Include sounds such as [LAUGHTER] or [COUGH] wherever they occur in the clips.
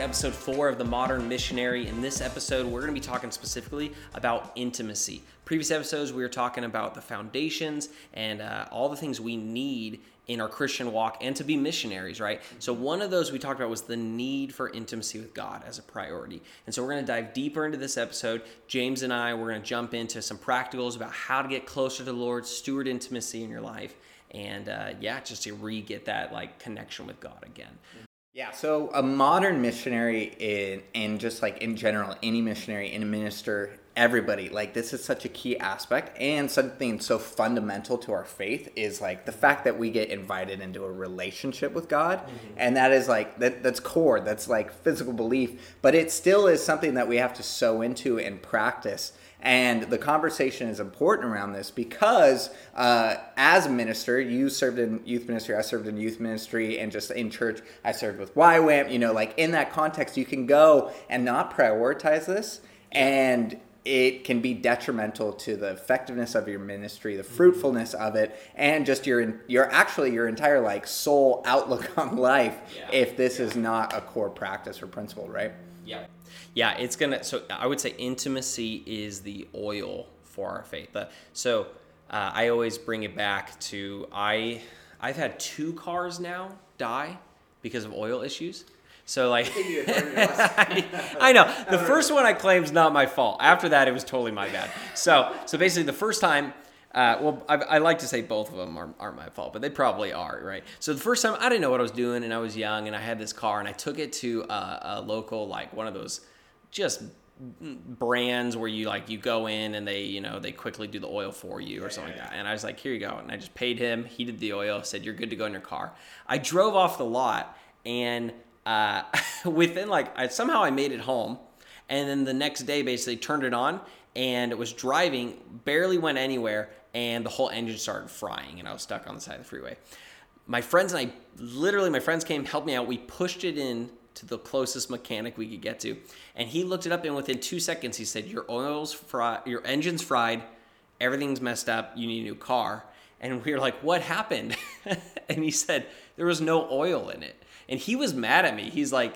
to episode four of The Modern Missionary. In this episode, we're going to be talking specifically about intimacy. Previous episodes, we were talking about the foundations and uh, all the things we need in our Christian walk and to be missionaries, right? So, one of those we talked about was the need for intimacy with God as a priority. And so, we're going to dive deeper into this episode. James and I, we're going to jump into some practicals about how to get closer to the Lord, steward intimacy in your life, and uh, yeah, just to re get that like connection with God again. Yeah, so a modern missionary in and just like in general, any missionary, any minister, everybody, like this is such a key aspect and something so fundamental to our faith is like the fact that we get invited into a relationship with God. Mm-hmm. And that is like that that's core, that's like physical belief, but it still is something that we have to sow into and practice and the conversation is important around this because uh, as a minister, you served in youth ministry, I served in youth ministry, and just in church, I served with YWAM. You know, like in that context, you can go and not prioritize this, and it can be detrimental to the effectiveness of your ministry, the fruitfulness of it, and just your your actually your entire like soul outlook [LAUGHS] on life yeah. if this yeah. is not a core practice or principle, right? Yeah yeah, it's gonna. So I would say intimacy is the oil for our faith. so uh, I always bring it back to I. I've had two cars now die because of oil issues. So like, [LAUGHS] I know the first one I claimed is not my fault. After that, it was totally my bad. So so basically, the first time. Uh, well, I, I, like to say both of them aren't, aren't, my fault, but they probably are, right? So the first time I didn't know what I was doing, and I was young, and I had this car, and I took it to a, a local, like one of those just brands where you like you go in and they you know they quickly do the oil for you or something like that. And i was like here you go. And i just paid him he did the oil said you're good to go in your car. I drove off the lot and uh, [LAUGHS] within like I, somehow i made it home and then the next day basically turned it on and it was driving barely went anywhere and the whole engine started frying and i was stuck on the side of the freeway my friends and i literally my friends came helped me out we pushed it in to the closest mechanic we could get to. And he looked it up, and within two seconds, he said, "Your oil's fried, your engine's fried, everything's messed up. You need a new car." And we were like, "What happened?" [LAUGHS] and he said, "There was no oil in it." And he was mad at me. He's like,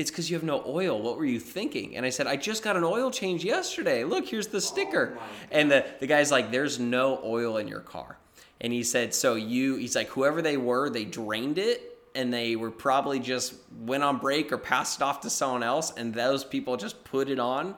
"It's because you have no oil. What were you thinking?" And I said, "I just got an oil change yesterday. Look, here's the sticker." Oh and the the guy's like, "There's no oil in your car." And he said, "So you?" He's like, "Whoever they were, they drained it." and they were probably just went on break or passed it off to someone else and those people just put it on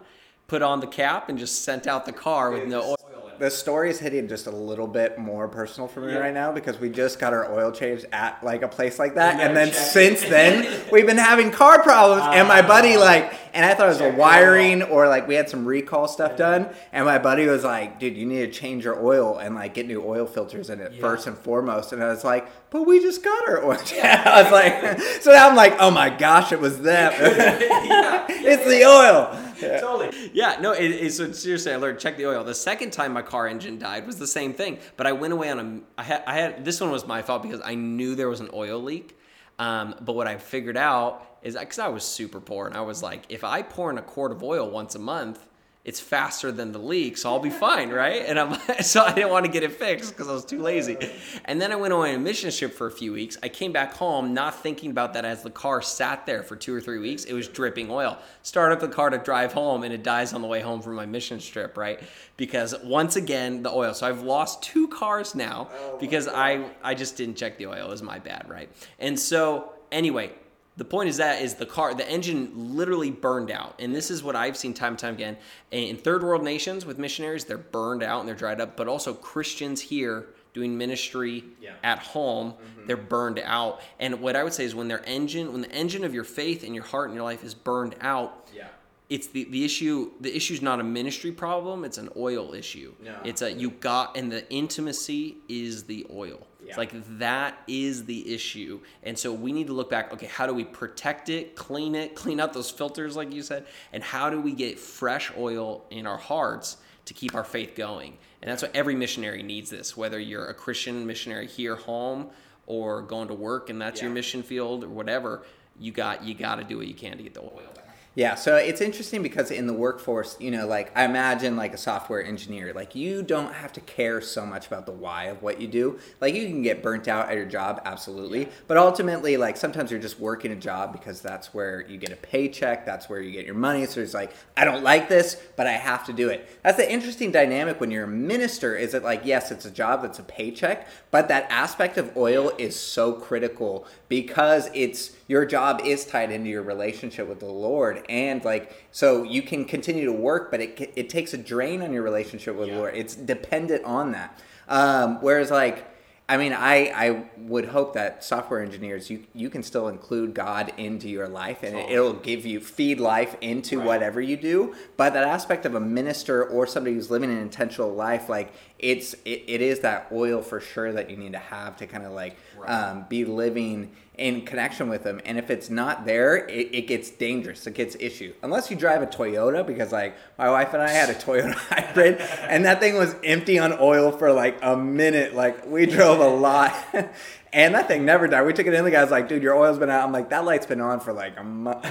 put on the cap and just sent out the car with no oil the story is hitting just a little bit more personal for me yeah. right now because we just got our oil changed at like a place like that, and then since then [LAUGHS] we've been having car problems. Uh, and my buddy ah. like, and I thought it was a wiring or like we had some recall stuff done, and my buddy was like, "Dude, you need to change your oil and like get new oil filters in it yeah. first and foremost." And I was like, "But we just got our oil." [LAUGHS] Yeah. I was like, [LAUGHS] so now I'm like, "Oh my gosh, it was them! it's the oil." Yeah. totally. Yeah, no, it, it's so seriously. I learned check the oil. The second time my car engine died was the same thing, but I went away on a. I had, I had this one was my fault because I knew there was an oil leak. Um, but what I figured out is because I was super poor and I was like, if I pour in a quart of oil once a month, it's faster than the leak, so I'll be fine, right? And I'm [LAUGHS] so I didn't want to get it fixed because I was too lazy. And then I went on a mission trip for a few weeks. I came back home not thinking about that as the car sat there for two or three weeks. It was dripping oil. Start up the car to drive home, and it dies on the way home from my mission trip, right? Because once again, the oil. So I've lost two cars now oh because I I just didn't check the oil. It was my bad, right? And so anyway, the point is that is the car the engine literally burned out and this is what i've seen time and time again in third world nations with missionaries they're burned out and they're dried up but also christians here doing ministry yeah. at home mm-hmm. they're burned out and what i would say is when their engine when the engine of your faith and your heart and your life is burned out yeah it's the, the issue the issue is not a ministry problem it's an oil issue no. it's a you got and the intimacy is the oil yeah. it's like that is the issue and so we need to look back okay how do we protect it clean it [LAUGHS] clean out those filters like you said and how do we get fresh oil in our hearts to keep our faith going and that's what every missionary needs this whether you're a christian missionary here home or going to work and that's yeah. your mission field or whatever you got you got to do what you can to get the oil back Yeah, so it's interesting because in the workforce, you know, like I imagine like a software engineer, like you don't have to care so much about the why of what you do. Like you can get burnt out at your job, absolutely. But ultimately, like sometimes you're just working a job because that's where you get a paycheck, that's where you get your money. So it's like, I don't like this, but I have to do it. That's the interesting dynamic when you're a minister, is it like, yes, it's a job, that's a paycheck, but that aspect of oil is so critical because it's your job is tied into your relationship with the Lord, and like so you can continue to work, but it it takes a drain on your relationship with yeah. the Lord. It's dependent on that. Um, whereas like I mean, I, I would hope that software engineers you you can still include God into your life, and it, will give you feed life into right. whatever you do. But that aspect of a minister or somebody who's living an intentional life, like it's it, it is that oil for sure that you need to have to kind of like right. um, be living in connection with them. And if it's not there, it, it gets dangerous. It gets issue. Unless you drive a Toyota, because like my wife and I had a Toyota [LAUGHS] hybrid, and that thing was empty on oil for like a minute. Like we [LAUGHS] drove a lot. [LAUGHS] and that thing never died. We took it in. The guy's like, "Dude, your oil's been out." I'm like, "That light's been on for like a month."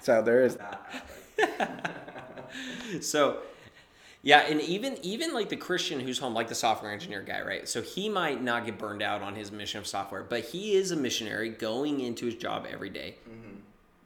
so there is that. so yeah, and even even like the Christian who's home, like the software engineer guy, right? So he might not get burned out on his mission of software, but he is a missionary going into his job every day, mm-hmm.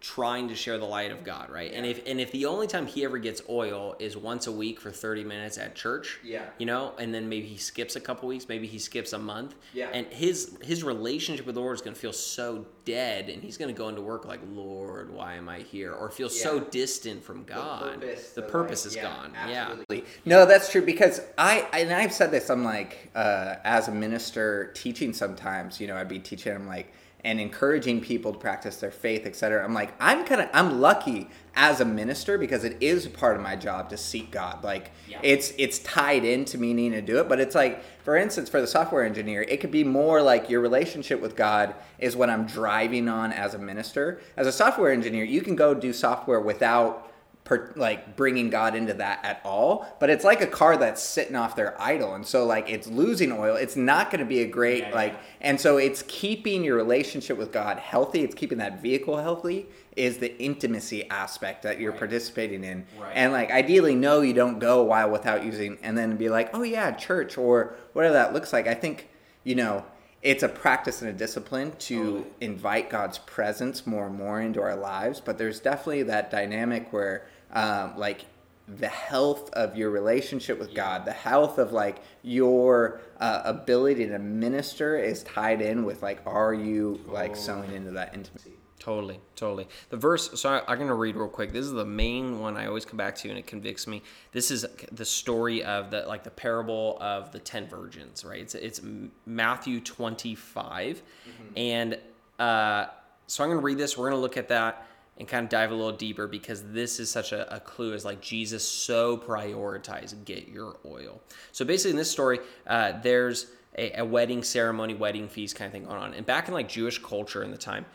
trying to share the light of God, right? Yeah. And if and if the only time he ever gets oil is once a week for thirty minutes at church, yeah, you know, and then maybe he skips a couple weeks, maybe he skips a month, yeah, and his his relationship with the Lord is going to feel so dead and he's going to go into work like lord why am i here or feel yeah. so distant from god the purpose, the the purpose is yeah, gone absolutely. yeah no that's true because i and i've said this i'm like uh, as a minister teaching sometimes you know i'd be teaching i'm like and encouraging people to practice their faith, etc. I'm like, I'm kind of, I'm lucky as a minister because it is part of my job to seek God. Like, yeah. it's it's tied into me needing to do it. But it's like, for instance, for the software engineer, it could be more like your relationship with God is what I'm driving on as a minister. As a software engineer, you can go do software without per, like bringing God into that at all. But it's like a car that's sitting off their idle, and so like it's losing oil. It's not going to be a great yeah, like, yeah. and so it's keeping your relationship with God healthy. It's keeping that vehicle healthy. Is the intimacy aspect that you're right. participating in, right. and like ideally, no, you don't go a while without using, and then be like, oh yeah, church or whatever that looks like. I think you know it's a practice and a discipline to totally. invite God's presence more and more into our lives. But there's definitely that dynamic where um, like the health of your relationship with. God, the health of like your uh, ability to minister is tied in with like, are you like sowing into that intimacy? Totally, totally. The verse, so I, I'm going to read real quick. This is the main one I always come back to, and it convicts me. This is the story of the like the parable of the ten virgins, right? It's it's Matthew 25, mm-hmm. and uh, so I'm going to read this. We're going to look at that and kind of dive a little deeper because this is such a, a clue as like Jesus so prioritized get your oil. So basically, in this story, uh, there's a, a wedding ceremony, wedding feast kind of thing going on. And back in like Jewish culture in the time,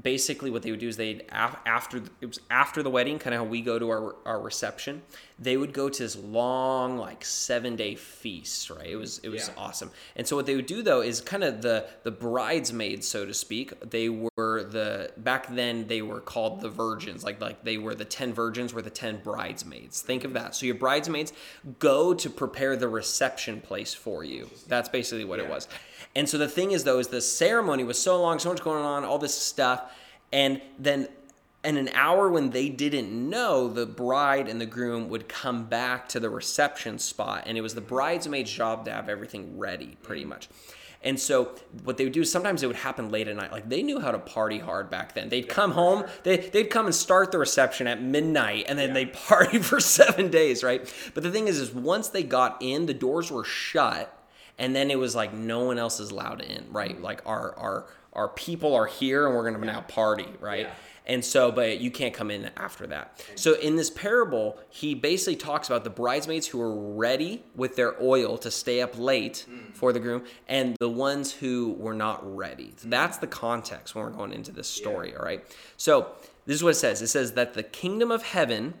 basically what they would do is they'd after it was after the wedding kind of how we go to our, our reception they would go to this long like seven day feast right? It was it was yeah. awesome. And so what they would do though is kind of the the bridesmaids so to speak they were the back then they were called the virgins like like they were the 10 virgins were the 10 bridesmaids. Think of that. So your bridesmaids go to prepare the reception place for you. That's basically what yeah. it was and so the thing is, though, is the ceremony was so long, so much going on, all this stuff, and then in an hour when they didn't know, the bride and the groom would come back to the reception spot, and it was the bridesmaid's job to have everything ready, pretty much. And so what they would do is sometimes it would happen late at night. Like they knew how to party hard back then. They'd come home, they, they'd come and start the reception at midnight and then yeah. they'd [LAUGHS] party for seven days, right? But the thing is, is once they got in, the doors were shut and then it was like no one else is allowed in, right? Like our our our people are here and we're gonna yeah. now party, right? Yeah. And so, but you can't come in after that. So, in this parable, he basically talks about the bridesmaids who are ready with their oil to stay up late mm. for the groom and the ones who were not ready. So that's the context when we're going into this story, yeah. all right? So, this is what it says it says that the kingdom of heaven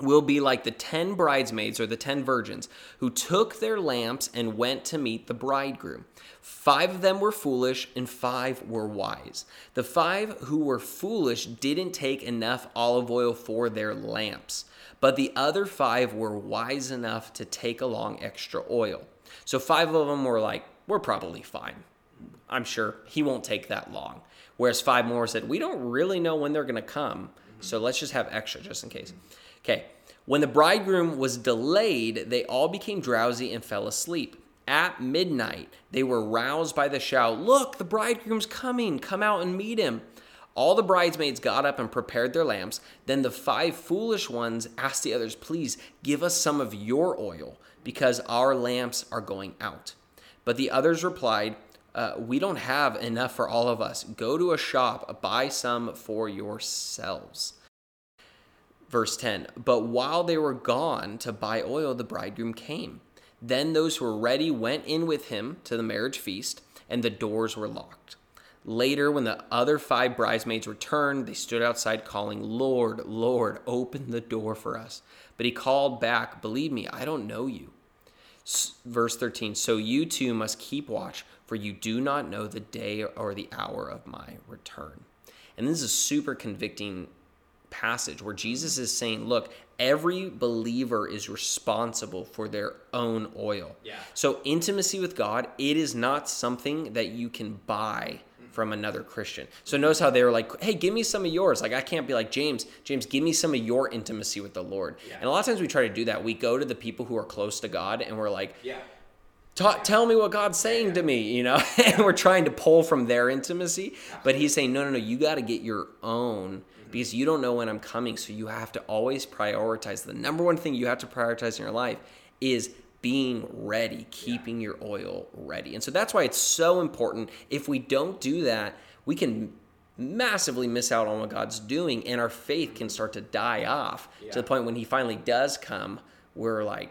will be like the ten bridesmaids or the ten virgins who took their lamps and went to meet the bridegroom. Five of them were foolish and five were wise. The five who were foolish didn't take enough olive oil for their lamps, but the other five were wise enough to take along extra oil. So five of them were like, we're probably fine. I'm sure he won't take that long. Whereas five more said, we don't really know when they're going to come. So let's just have extra just in case. Okay. When the bridegroom was delayed, they all became drowsy and fell asleep. At midnight, they were roused by the shout, Look, the bridegroom's coming. Come out and meet him. All the bridesmaids got up and prepared their lamps. Then the five foolish ones asked the others, Please give us some of your oil, because our lamps are going out. But the others replied, uh, We don't have enough for all of us. Go to a shop, buy some for yourselves. Verse 10 But while they were gone to buy oil, the bridegroom came. Then those who were ready went in with him to the marriage feast, and the doors were locked. Later, when the other five bridesmaids returned, they stood outside calling, Lord, Lord, open the door for us. But he called back, Believe me, I don't know you. Verse 13 So you too must keep watch, for you do not know the day or the hour of my return. And this is a super convicting passage where Jesus is saying, look, every believer is responsible for their own oil. Yeah. So intimacy with God, it is not something that you can buy from another Christian. So notice how they were like, "Hey, give me some of yours." Like I can't be like James, James, give me some of your intimacy with the Lord. Yeah. And a lot of times we try to do that. We go to the people who are close to God and we're like, "Yeah, tell me what God's saying yeah. to me, you know?" [LAUGHS] and we're trying to pull from their intimacy, but he's saying, "No, no, no, you got to get your own." Because you don't know when I'm coming. So you have to always prioritize. The number one thing you have to prioritize in your life is being ready, keeping your oil ready. And so that's why it's so important. If we don't do that, we can massively miss out on what God's doing and our faith can start to die off yeah. to the point when he finally does come, we're like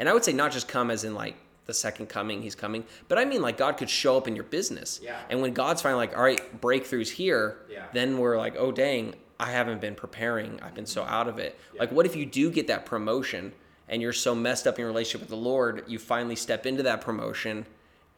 and I would say not just come as in like the second coming, he's coming. But I mean, like, God could show up in your business. Yeah. And when God's finally like, all right, breakthroughs here, yeah. then we're like, oh, dang, I haven't been preparing. I've been so out of it. Yeah. Like, what if you do get that promotion and you're so messed up in your relationship with the Lord, you finally step into that promotion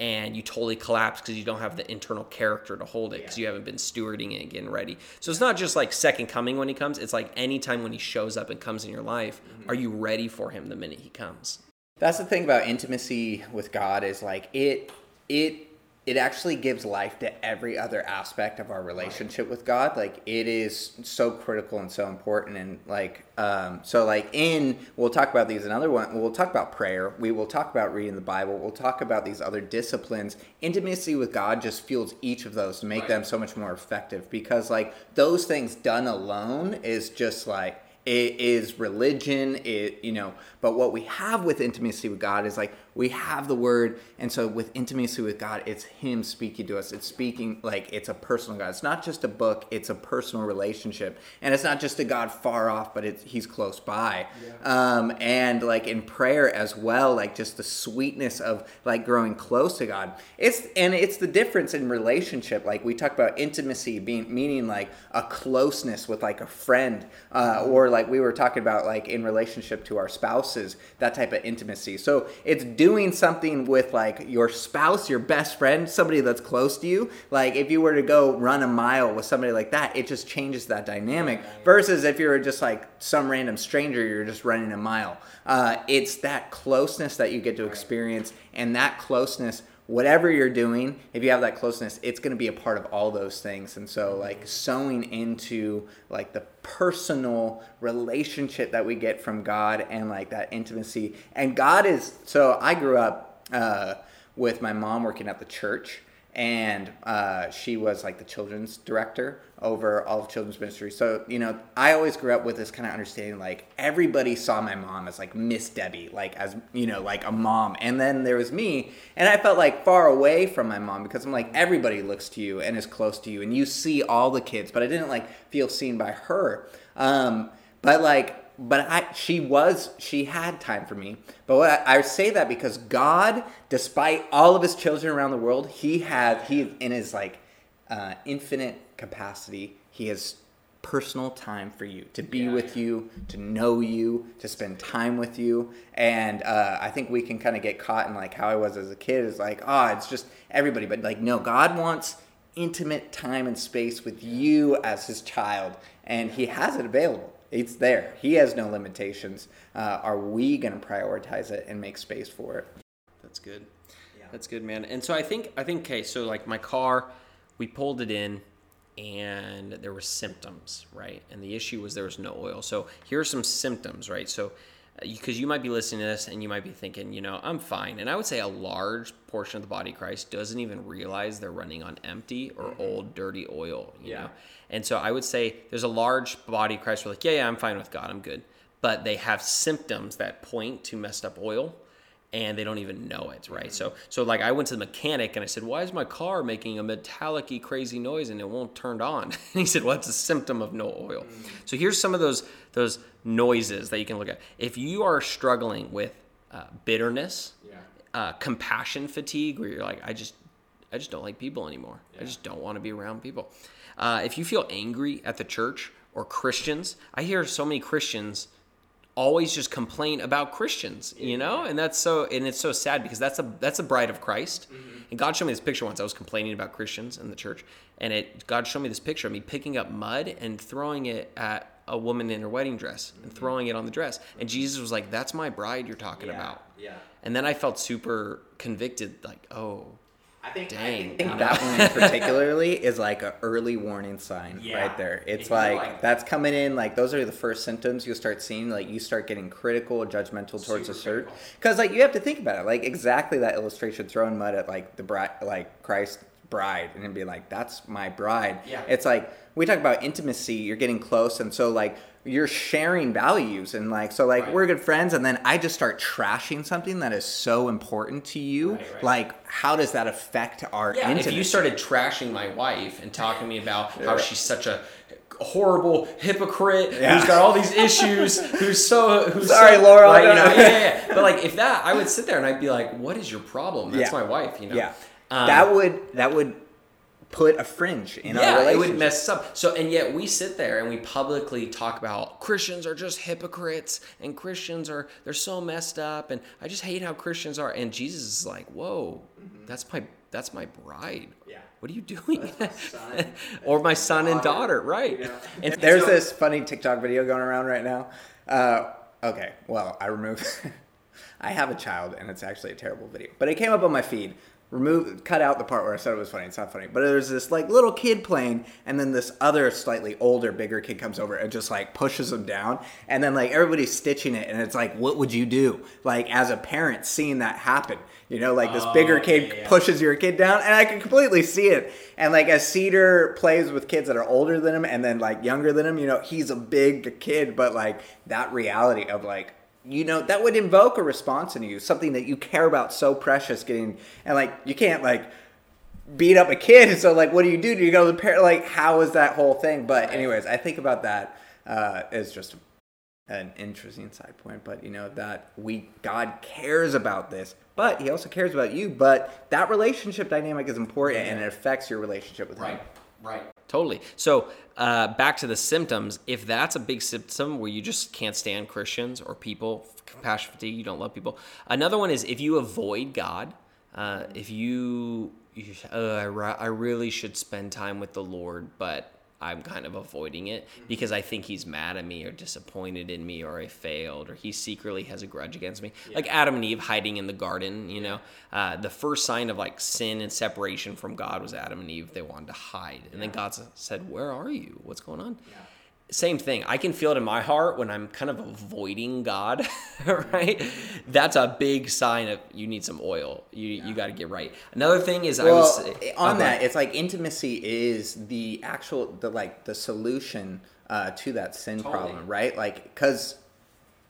and you totally collapse because you don't have the internal character to hold it because yeah. you haven't been stewarding it and getting ready. So it's not just like second coming when he comes, it's like anytime when he shows up and comes in your life, mm-hmm. are you ready for him the minute he comes? That's the thing about intimacy with God is like it it it actually gives life to every other aspect of our relationship with God. Like it is so critical and so important. And like, um, so like in, we'll talk about these another one. We'll talk about prayer. We will talk about reading the Bible. We'll talk about these other disciplines. Intimacy with God just fuels each of those to make right. them so much more effective because like those things done alone is just like, it is religion it you know but what we have with intimacy with god is like we have the word and so with intimacy with god it's him speaking to us. It's speaking like it's a personal god. It's not just a book it's a personal relationship. And it's not just a god far off but it's he's close by. Yeah. um, and like in prayer as well like just the sweetness of like growing close to god. It's and it's the difference in relationship. Like we talk about intimacy being meaning like a closeness with like a friend uh, or like we were talking about like in relationship to our spouses that type of intimacy. So it's doing something with like your spouse, your best friend, somebody that's close to you, like if you were to go run a mile with somebody like that, it just changes that dynamic. Versus if you're just like some random stranger, you're just running a mile. Uh, it's that closeness that you get to experience, and that closeness whatever you're doing, if you have that closeness, it's going to be a part of all those things. And so, like, sowing into like the personal relationship that we get from God and like that intimacy. And God is so. I grew up uh, with my mom working at the church and uh, she was like the children's director over all of children's ministry. So you know, I always grew up with this kind of understanding, like everybody saw my mom as like Miss Debbie, like as you know, like a mom, and then there was me, and I felt like far away from my mom because I'm like everybody looks to you and is close to you, and you see all the kids, but I didn't like feel seen by her. Um, but like but I, she was, she had time for me. But I, I, say that because God, despite all of his children around the world, he had, he in his like uh, infinite capacity, he has personal time for you, to be Yeah, with you, to know you, to spend time with you. And uh, I think we can kind of get caught in like how I was as a kid is like, oh, it's just everybody. But like, no, God wants intimate time and space with you as his child, and he has it available. It's there. He has no limitations. Uh, are we going to prioritize it and make space for it? That's good. Yeah. That's good, man. And so I think I think okay, so like my car, we pulled it in and there were symptoms, right? And the issue was there was no oil. So here are some symptoms, right? So because you might be listening to this and you might be thinking, you know, I'm fine. And I would say a large portion of the body of Christ doesn't even realize they're running on empty or old, dirty oil, you Yeah. know? And so I would say there's a large body of Christ who are like, yeah, yeah, I'm fine with God, I'm good. But they have symptoms that point to messed up oil and they don't even know it, right? So, so like I went to the mechanic and I said, "Why is my car making a metallic-y crazy noise and it won't turn on?" [LAUGHS] And he said, "Well, it's a symptom of no oil." So here's some of those those noises that you can look at. If you are struggling with uh, bitterness, Yeah. uh, compassion fatigue, where you're like, I just, I just don't like people anymore. I just don't want to be around people. Uh, if you feel angry at the church or Christians, I hear so many Christians always just complain about Christians, you know, and that's so, and it's so sad because that's a that's a bride of Christ. And God showed me this picture once. I was complaining about Christians in the church, and it God showed me this picture of me picking up mud and throwing it at a woman in her wedding dress and throwing it on the dress. And Jesus was like, "That's my bride you're talking about." Yeah. And then I felt super convicted, like, oh, I think. Dang. I I think, think that one [LAUGHS] particularly is like an early warning sign Yeah. right there. It's like, like- that's coming in. Like those are the first symptoms you'll start seeing. Like you start getting critical, judgmental towards a Super shirt. critical. Because like you have to think about it. Like exactly that illustration, throwing mud at like the bride, like Christ bride, and then be like, that's my bride. Yeah. It's like we talk about intimacy. You're getting close, and so like you're sharing values and like so like Right. we're good friends and then i just start trashing something that is so important to you Right, right. like how does that affect our yeah. intimacy If you started trashing my wife and talking to me about [LAUGHS] how she's such a horrible hypocrite Yeah. who's got all these issues, [LAUGHS] who's so who's Sorry, so, Laura. right, you know, yeah, yeah, yeah. But like if that, I would sit there and I'd be like, "What is your problem? That's my wife," you know. Yeah, Um, that would that would put a fringe in our yeah, it relationship. would mess us up. So, and yet we sit there and we publicly talk about Christians are just hypocrites and Christians are they're so messed up and I just hate how Christians are. And Jesus is like, whoa, that's my that's my bride. Yeah. What are you doing? my [LAUGHS] or my son and daughter, right? know? And There's so- this funny TikTok video going around right now. Uh, okay, well, I removed. [LAUGHS] I have a child, and it's actually a terrible video, but it came up on my feed. Remove, cut out the part where I said it was funny. It's not funny, but there's this like little kid playing, and then this other slightly older, bigger kid comes over and just like pushes him down, and then like everybody's stitching it, and it's like, what would you do? Like as a parent, seeing that happen, you know, like this Oh, bigger kid yeah, yeah. pushes your kid down, and I can completely see it. And like as Cedar plays with kids that are older than him and then like younger than him, you know, he's a big kid, but like that reality of like, you know, that would invoke a response in you, something that you care about so precious getting, and like you can't like beat up a kid. [LAUGHS] So like, what do you do? Do you go to the parent? Like, how is that whole thing? But anyways, I think about that uh, as just an interesting side point. But you know that we God cares about this, but He also cares about you. But that relationship dynamic is important, and it affects your relationship with Him. Right. Totally. So uh, back to the symptoms. If that's a big symptom where you just can't stand Christians or people, compassion fatigue, you don't love people. Another one is if you avoid God. Uh, if you, you uh, I, ri- I really should spend time with the Lord, but I'm kind of avoiding it because I think He's mad at me or disappointed in me or I failed or He secretly has a grudge against me. Like Adam and Eve hiding in the garden. You know, uh, the first sign of like sin and separation from God was Adam and Eve. They wanted to hide, and then God said, "Where are you? What's going on?" Yeah. Same thing. I can feel it in my heart when I'm kind of avoiding God, [LAUGHS] right? That's a big sign of you need some oil. You you got to get right. Another thing is I Well, was uh, on that, it's like intimacy is the actual, the like the solution uh, to that sin Totally. problem, right? Like, because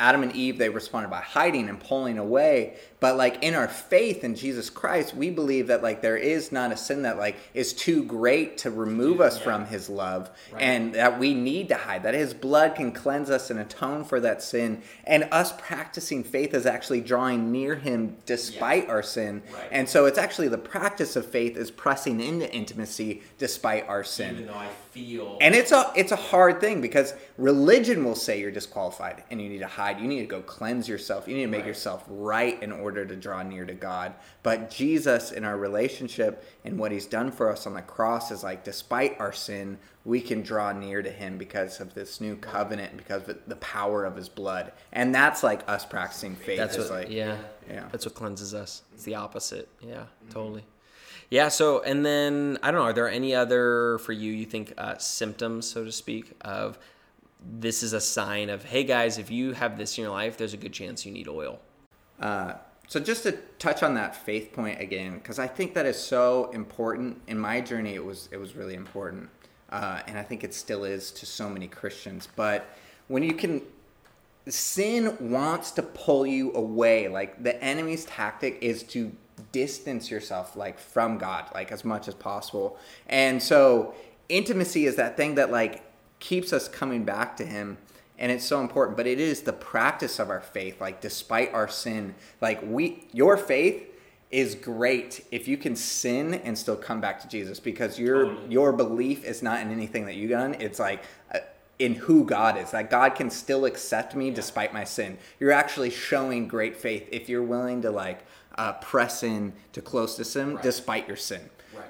Adam and Eve, they responded by hiding and pulling away. But like in our faith in Jesus Christ, we believe that like there is not a sin that like is too great to remove us Yeah. from his love Right. and that we need to hide, that his blood can cleanse us and atone for that sin. And us practicing faith is actually drawing near him despite our sin. Right. And so it's actually the practice of faith is pressing into intimacy despite our sin. Even though I feel And it's a it's a hard thing because religion will say you're disqualified and you need to hide. You need to go cleanse yourself. You need to make Right. yourself right in order to draw near to God. But Jesus in our relationship and what he's done for us on the cross is like despite our sin, we can draw near to him because of this new covenant because of the power of his blood. And that's like us practicing faith. That's what, like yeah, yeah. That's what cleanses us. It's the opposite. Yeah, totally. Yeah. So, and then I don't know. Are there any other for you? You think uh, symptoms, so to speak, of this is a sign of hey guys, if you have this in your life, there's a good chance you need oil. Uh, so just to touch on that faith point again, because I think that is so important. In my journey, it was it was really important, uh, and I think it still is to so many Christians. But when you can, sin wants to pull you away. Like the enemy's tactic is to distance yourself, like from God, like as much as possible. And so intimacy is that thing that like keeps us coming back to Him and it's so important but it is the practice of our faith like despite our sin like we your faith is great if you can sin and still come back to jesus because your Totally. your belief is not in anything that you done it's like uh, in who god is that god can still accept me despite my sin you're actually showing great faith if you're willing to like uh, press in to close to him Right. despite your sin.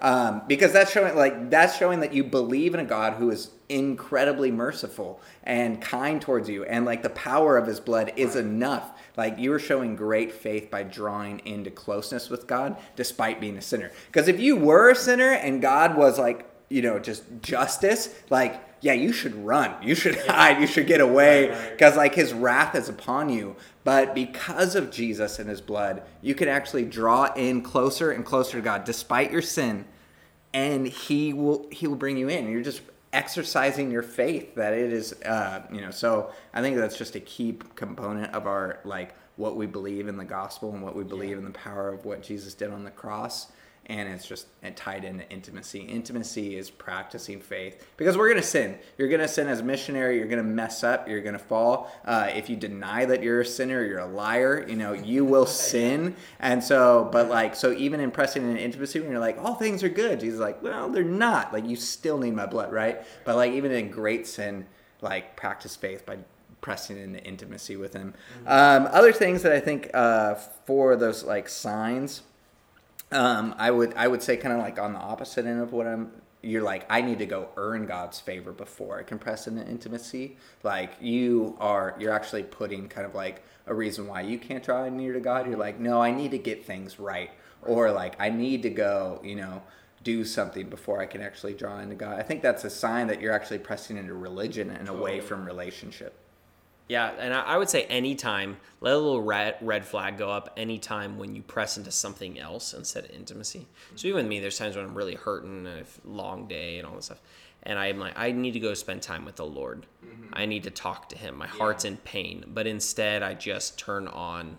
Um, because that's showing like that's showing that you believe in a God who is incredibly merciful and kind towards you, and like the power of His blood is Right. enough. Like you are showing great faith by drawing into closeness with God, despite being a sinner. Because if you were a sinner and God was like you know just justice, like yeah, you should run, you should hide, you should get away, because like His wrath is upon you. But because of Jesus and His blood, you can actually draw in closer and closer to God, despite your sin and he will he will bring you in you're just exercising your faith that it is uh, you know so i think that's just a key component of our like what we believe in the gospel and what we believe Yeah. in the power of what jesus did on the cross and it's just it tied into intimacy. Intimacy is practicing faith. Because we're gonna sin. You're gonna sin as a missionary. You're gonna mess up. You're gonna fall. Uh, if you deny that you're a sinner you're a liar. You know you will sin. And so but like so even in pressing in intimacy when you're like all things are good jesus is like well they're not. Like you still need my blood right? But like even in great sin like practice faith by pressing into intimacy with him. Um, other things that i think uh, for those like signs um, I would I would say kind of like on the opposite end of what I'm. You're like I need to go earn God's favor before I can press into intimacy. Like you are, you're actually putting kind of like a reason why you can't draw near to God. You're like, no, I need to get things right, or like I need to go, you know, do something before I can actually draw into God. I think that's a sign that you're actually pressing into religion and away from relationship. Yeah, and I, would say anytime, let a little red, red flag go up anytime when you press into something else instead of intimacy. So even with me, there's times when I'm really hurting, and a long day and all this stuff, and I'm like, I need to go spend time with the Lord. Mm-hmm. I need to talk to Him. My heart's in pain, but instead I just turn on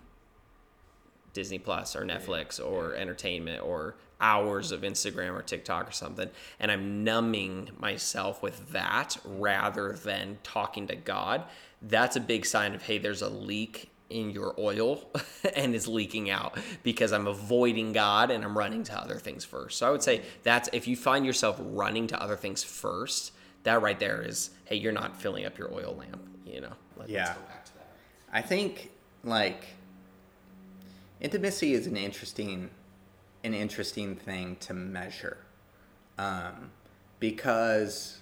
Disney Plus or Netflix or entertainment or hours of Instagram or TikTok or something, and I'm numbing myself with that rather than talking to God, that's a big sign of hey, there's a leak in your oil [LAUGHS] and it's leaking out because I'm avoiding God and I'm running to other things first. So I would say that's if you find yourself running to other things first, that right there is hey, you're not filling up your oil lamp, you know. Let- Yeah. Let's go back to that. I think like intimacy is an interesting an interesting thing to measure um, because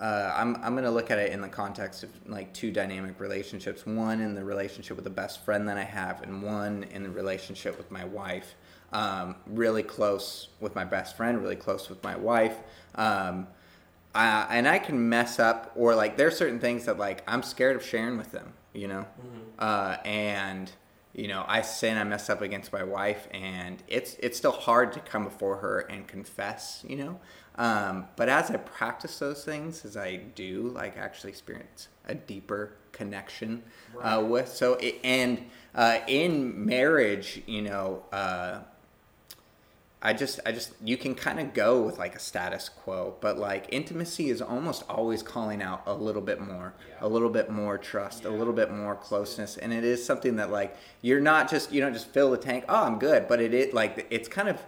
uh, I'm, I'm going to look at it in the context of like two dynamic relationships. One in the relationship with the best friend that i have and one in the relationship with my wife. Um, really close with my best friend really close with my wife. Um, I, and i can mess up or like there's certain things that like i'm scared of sharing with them you know? Uh, and you know i sin i mess up against my wife and it's it's still hard to come before her and confess you know um, but as i practice those things as i do like actually experience a deeper connection uh, with. So, it, and uh, in marriage, you know, uh, I just, I just, you can kind of go with like a status quo, but like intimacy is almost always calling out a little bit more, a little bit more trust, a little bit more closeness, and it is something that like you're not just, you don't just fill the tank. Oh, I'm good, but it is like it's kind of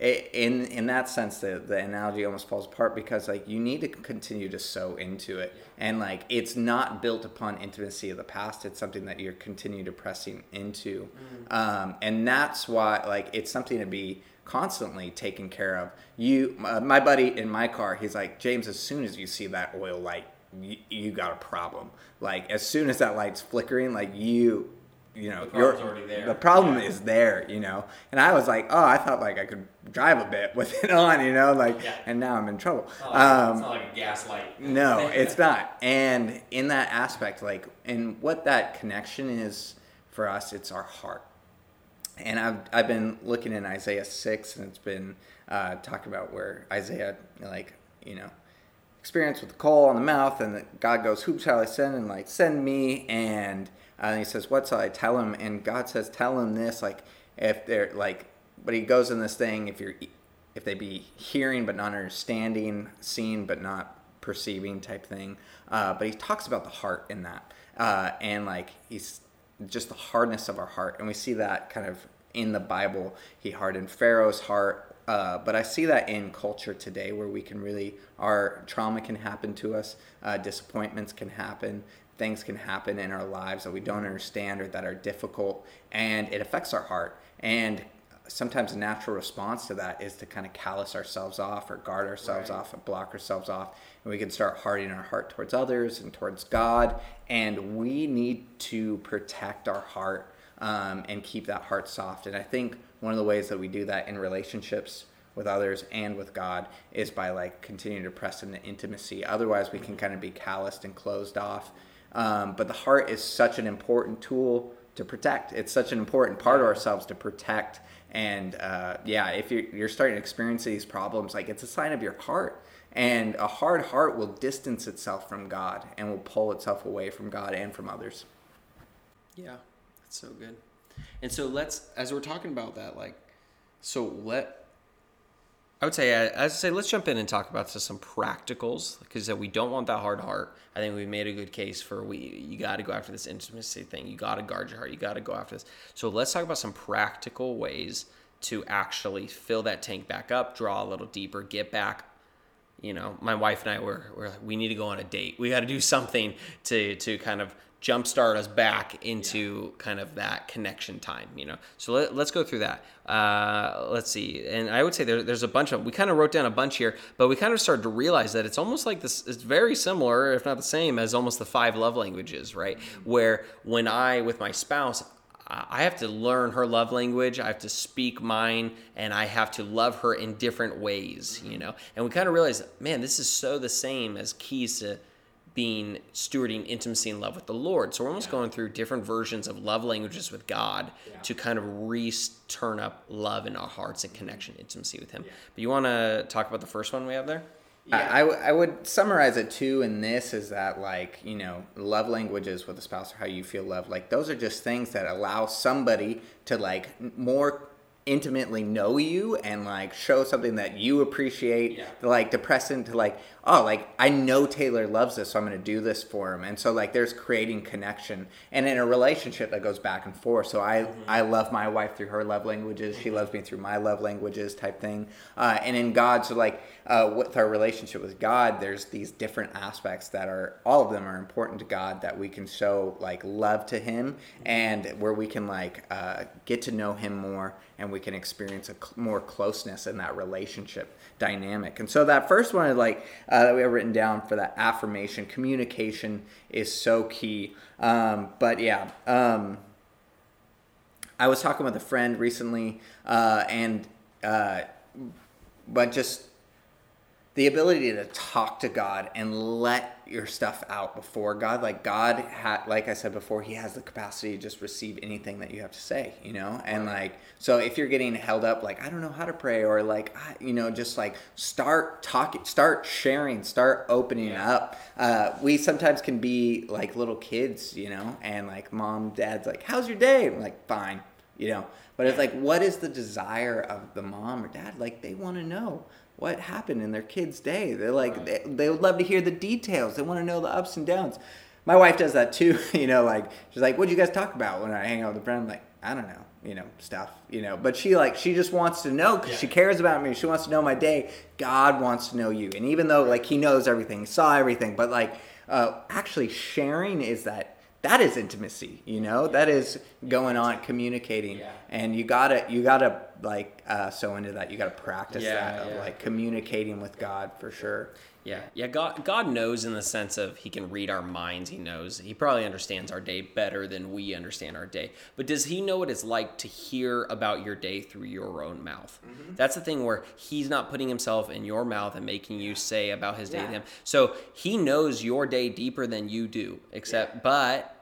in in that sense the, the analogy almost falls apart because like you need to continue to sow into it. And like it's not built upon intimacy of the past. It's something that you're continue to pressing into. Mm. um, and that's why like it's something to be constantly taken care of. You uh, my buddy in my car he's like james as soon as you see that oil light you, you got a problem. Like as soon as that light's flickering like you you know, the, the problem yeah. is there, you know. And I was like, oh, I thought like I could drive a bit with it [LAUGHS] on, you know, like, yeah. and now I'm in trouble. It's not, like, um, it's not like a gas light. no, [LAUGHS] it's not. And in that aspect, like, and what that connection is for us, it's our heart. And I've I've been looking in Isaiah six, and it's been uh, talking about where Isaiah, like, you know, experience with the coal on the mouth, and God goes, "Who shall I send?" And like, send me, and and he says, "What shall I tell him?" And God says, "Tell him this." Like if they're like, but he goes in this thing. If you're, if they be hearing but not understanding, seeing but not perceiving, type thing. Uh, but he talks about the heart in that, uh, and like he's just the hardness of our heart, and we see that kind of in the Bible. He hardened Pharaoh's heart. Uh, but I see that in culture today where we can really, our trauma can happen to us, uh, disappointments can happen, things can happen in our lives that we don't understand or that are difficult and it affects our heart. And sometimes a natural response to that is to kind of callous ourselves off or guard ourselves right. off and block ourselves off. And we can start hardening our heart towards others and towards god. And we need to protect our heart um, and keep that heart soft and i think one of the ways that we do that in relationships with others and with god is by like continuing to press into intimacy otherwise we can kind of be calloused and closed off um, but the heart is such an important tool to protect. It's such an important part of ourselves to protect. And uh, yeah, if you're, you're starting to experience these problems, like it's a sign of your heart. And a hard heart will distance itself from God and will pull itself away from God and from others. Yeah, so good. And so let's, as we're talking about that, like, so let I would say, uh, I would say, let's jump in and talk about some practicals because we don't want that hard heart. I think we made a good case for we. You got to go after this intimacy thing. You got to guard your heart. You got to go after this. So let's talk about some practical ways to actually fill that tank back up, draw a little deeper, get back. You know, my wife and I were, were we need to go on a date. We got to do something to to kind of jumpstart us back into yeah. kind of that connection time, you know. So let, us go through that. Uh, let's see. And I would say there, there's a bunch of, we kind of wrote down a bunch here, but we kind of started to realize that it's almost like this, it's very similar, if not the same, as almost the five love languages, right? Mm-hmm. Where when I, with my spouse, I have to learn her love language. I have to speak mine, and I have to love her in different ways, you know. And we kind of realized, man, this is so the same as keys to being stewarding intimacy and love with the Lord. So we're almost yeah. going through different versions of love languages with God yeah. to kind of re turn up love in our hearts and mm-hmm. connection, intimacy with Him. Yeah. But you want to talk about the first one we have there? Yeah. I, I would summarize it too in this is that like you know love languages with a spouse or how you feel love like those are just things that allow somebody to like more intimately know you and like show something that you appreciate yeah. like depressing to like oh like i know taylor loves this so i'm going to do this for him. And so like there's creating connection. And in a relationship that goes back and forth. So i mm-hmm. i love my wife through her love languages. She loves me through my love languages type thing. Uh, and in god so like uh, with our relationship with god there's these different aspects that are all of them are important to god that we can show like love to him and where we can like uh, get to know him more and we can experience a cl- more closeness in that relationship dynamic. And so that first one, like uh, that we have written down for that affirmation, communication is so key. Um, but yeah, um, I was talking with a friend recently, uh, and uh, but just the ability to talk to God and let your stuff out before God. Like God had, like I said before, He has the capacity to just receive anything that you have to say, you know. And like, so if you're getting held up, like I don't know how to pray, or like, you know, just like start talking, start sharing, start opening yeah. up. Uh, we sometimes can be like little kids, you know, and like mom, dad's like, "How's your day?" I'm like, "Fine," you know. But it's like, what is the desire of the mom or dad? Like, they want to know what happened in their kid's day. They're like, right. they, they would love to hear the details. They want to know the ups and downs. My wife does that too. [LAUGHS] You know, like she's like, "What'd you guys talk about?" When I hang out with a friend, I'm like, "I don't know." You know, stuff. You know, but she like she just wants to know because yeah. she cares about me. She wants to know my day. God wants to know you, and even though like He knows everything, saw everything, but like uh, actually sharing is that that is intimacy you know? That is going on communicating. Yeah. and you gotta you gotta like uh, sow into that. You gotta practice yeah, that of like communicating with god for sure yeah yeah god god knows in the sense of he can read our minds he knows he probably understands our day better than we understand our day but does he know what it's like to hear about your day through your own mouth mm-hmm. that's the thing where he's not putting himself in your mouth and making you say about his day yeah. to him so he knows your day deeper than you do except yeah. but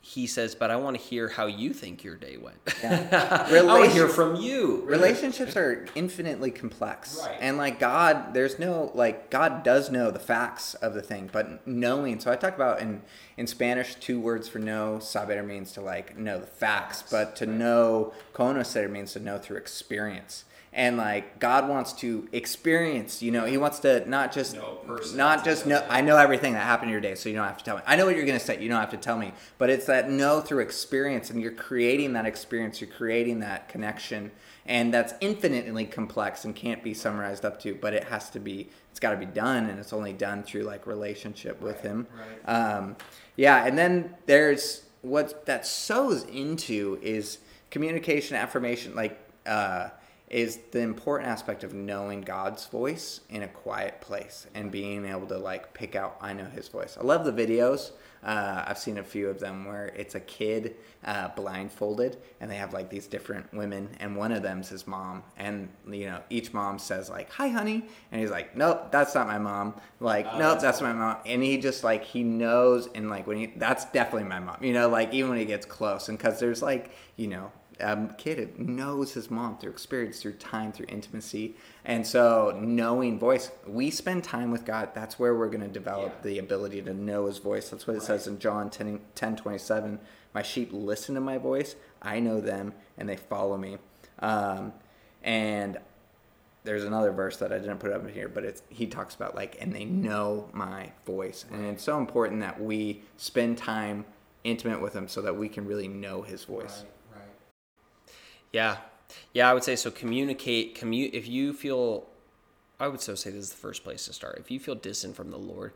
he says, but I want to hear how you think your day went. Yeah. [LAUGHS] I want to hear from you. Relationships are infinitely complex. Right. And like God, there's no, like, God does know the facts of the thing, but knowing, so I talk about in, in Spanish, two words for know, saber means to like know the facts, but to know, conocer means to know through experience and like God wants to experience. You know, He wants to not just not just know. I know everything that happened in your day, so you don't have to tell me. I know what you're gonna say. You don't have to tell me. But it's that know through experience, and you're creating that experience. You're creating that connection, and that's infinitely complex and can't be summarized up to. But it has to be. It's got to be done, and it's only done through like relationship with right, Him. Right. Um, yeah, and then there's what that sows into is communication, affirmation, like. Uh, is the important aspect of knowing God's voice in a quiet place and being able to like pick out I know His voice. I love the videos. Uh, I've seen a few of them where it's a kid uh, blindfolded and they have like these different women and one of them's his mom and you know each mom says like hi honey and he's like nope that's not my mom like oh, nope that's, that's my mom and he just like he knows and like when he that's definitely my mom you know like even when he gets close and because there's like you know um, kid knows his mom through experience, through time, through intimacy. And so, knowing voice, we spend time with God. That's where we're going to develop yeah. the ability to know his voice. That's what it right. says in John 10, 10 27. My sheep listen to my voice, I know them, and they follow me. Um, and there's another verse that I didn't put up in here, but it's he talks about like, and they know my voice, and it's so important that we spend time intimate with him so that we can really know his voice. Right. Yeah, yeah, I would say so. Communicate, commute. If you feel, I would so say this is the first place to start. If you feel distant from the Lord,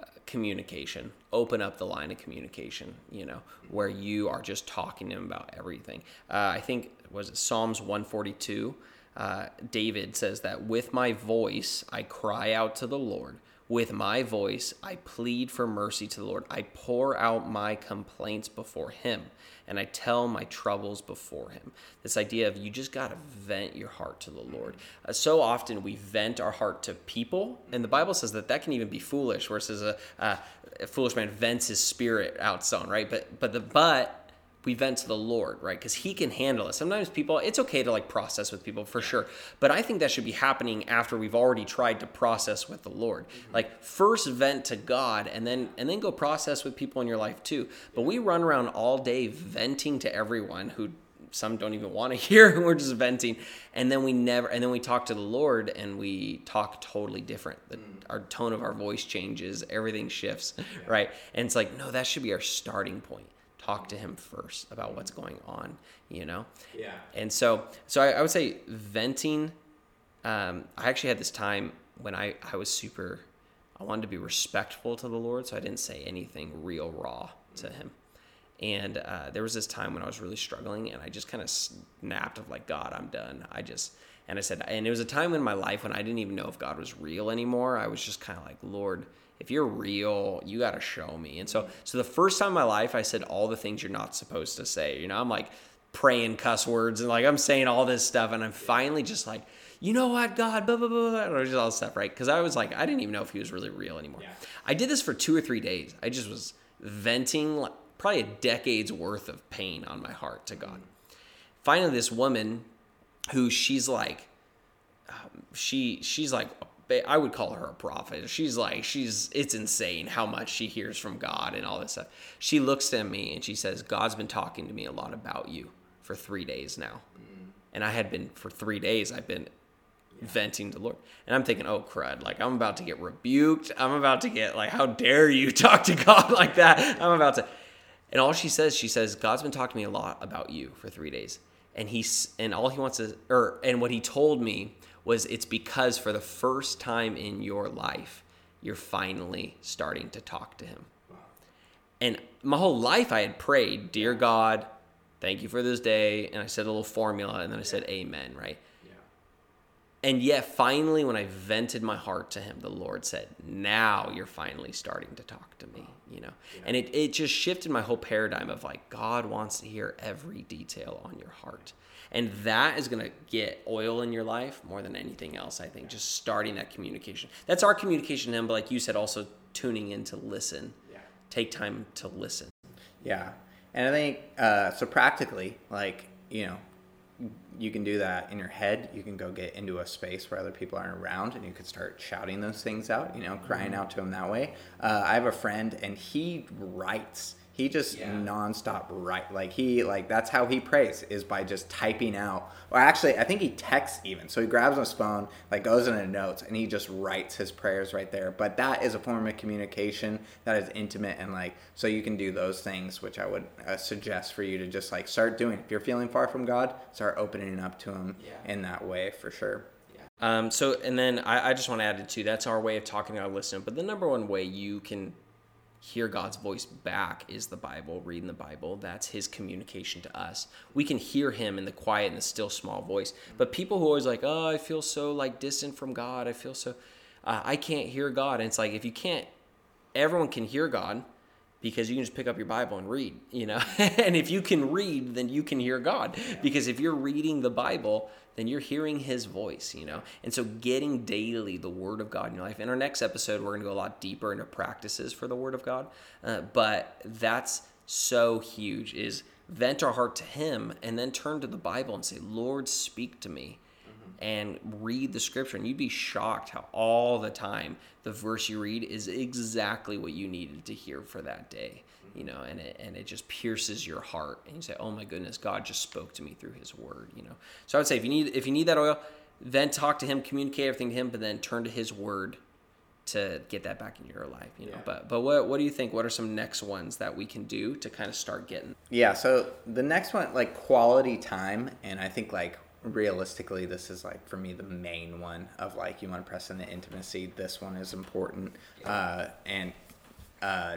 uh, communication. Open up the line of communication. You know, where you are just talking to Him about everything. Uh, I think was it Psalms one forty two. Uh, David says that with my voice I cry out to the Lord. With my voice I plead for mercy to the Lord. I pour out my complaints before Him and I tell my troubles before Him. This idea of you just got to vent your heart to the Lord. Uh, so often we vent our heart to people, and the Bible says that that can even be foolish, where it says a, a foolish man vents his spirit out, son, right? But but the but we vent to the Lord, right? Because He can handle it. Sometimes people, it's okay to like process with people for sure, but I think that should be happening after we've already tried to process with the Lord. Mm-hmm. Like first vent to God, and then and then go process with people in your life too. But we run around all day venting to everyone who some don't even want to [LAUGHS] hear and we're just venting and then we never and then we talk to the lord and we talk totally different the, mm. our tone of our voice changes everything shifts yeah. right and it's like no that should be our starting point talk to him first about what's going on you know? Yeah. And so so i, I would say venting um, i actually had this time when i i was super i wanted to be respectful to the lord so i didn't say anything real raw to him. And uh, there was this time when i was really struggling and i just kind of snapped of like god i'm done. I just and i said and it was a time in my life when i didn't even know if god was real anymore. I was just kind of like lord if you're real, you got to show me. And so, so the first time in my life, I said all the things you're not supposed to say. You know, I'm like praying cuss words and like I'm saying all this stuff, and I'm finally just like, you know what, God, blah blah blah, blah or just all this stuff, right? Because I was like, I didn't even know if he was really real anymore. Yeah. I did this for two or three days. I just was venting like, probably a decade's worth of pain on my heart to God. Finally, this woman, who she's like, um, she she's like I would call her a prophet. She's like, she's, it's insane how much she hears from God and all this stuff. She looks at me and she says, God's been talking to me a lot about you for three days now. Mm. And I had been, for three days, I've been yeah. venting to Lord. And I'm thinking, oh, crud, like I'm about to get rebuked. I'm about to get, like, how dare you [LAUGHS] talk to God like that? I'm about to. And all she says, she says, God's been talking to me a lot about you for three days. And he's, and all he wants is, or, and what he told me was it's because for the first time in your life, you're finally starting to talk to him. And my whole life I had prayed, Dear God, thank you for this day. And I said a little formula and then I said, Amen, right? Yeah. And yet, finally, when I vented my heart to him, the Lord said, Now you're finally starting to talk to me, you know? Yeah. And it, it just shifted my whole paradigm of like, God wants to hear every detail on your heart. And that is going to get oil in your life more than anything else, I think. Just starting that communication. That's our communication to Him, but like you said, also tuning in to listen. Yeah. Take time to listen. Yeah. And I think, uh, so practically, like, you know, you can do that in your head. You can go get into a space where other people aren't around and you could start shouting those things out, you know, crying mm-hmm. out to them that way. Uh, I have a friend and he writes he just yeah. nonstop write like he like that's how he prays is by just typing out. Or actually, I think he texts even. So he grabs his phone, like goes into notes, and he just writes his prayers right there. But that is a form of communication that is intimate and like so you can do those things, which I would uh, suggest for you to just like start doing. If you're feeling far from God, start opening up to Him yeah. in that way for sure. Um, so, and then I, I just want to add it too. That's our way of talking to our listener. But the number one way you can hear God's voice back is the Bible, reading the Bible. That's his communication to us. We can hear him in the quiet and the still small voice. But people who are always like, oh, I feel so like distant from God. I feel so, uh, I can't hear God. And it's like, if you can't, everyone can hear God because you can just pick up your Bible and read, you know? [LAUGHS] and if you can read, then you can hear God. Because if you're reading the Bible, then you're hearing his voice, you know? And so getting daily the word of God in your life. In our next episode, we're going to go a lot deeper into practices for the word of God. Uh, but that's so huge is vent our heart to him and then turn to the Bible and say, Lord, speak to me. And read the scripture, and you'd be shocked how all the time the verse you read is exactly what you needed to hear for that day you know, and it and it just pierces your heart, and you say, "Oh my goodness, God just spoke to me through His Word," you know. So I would say if you need if you need that oil, then talk to Him, communicate everything to Him, but then turn to His Word to get that back in your life, you know. Yeah. But but what what do you think? What are some next ones that we can do to kind of start getting? Yeah. So the next one, like quality time, and I think like realistically this is like for me the main one of like you want to press in the intimacy this one is important uh, and uh,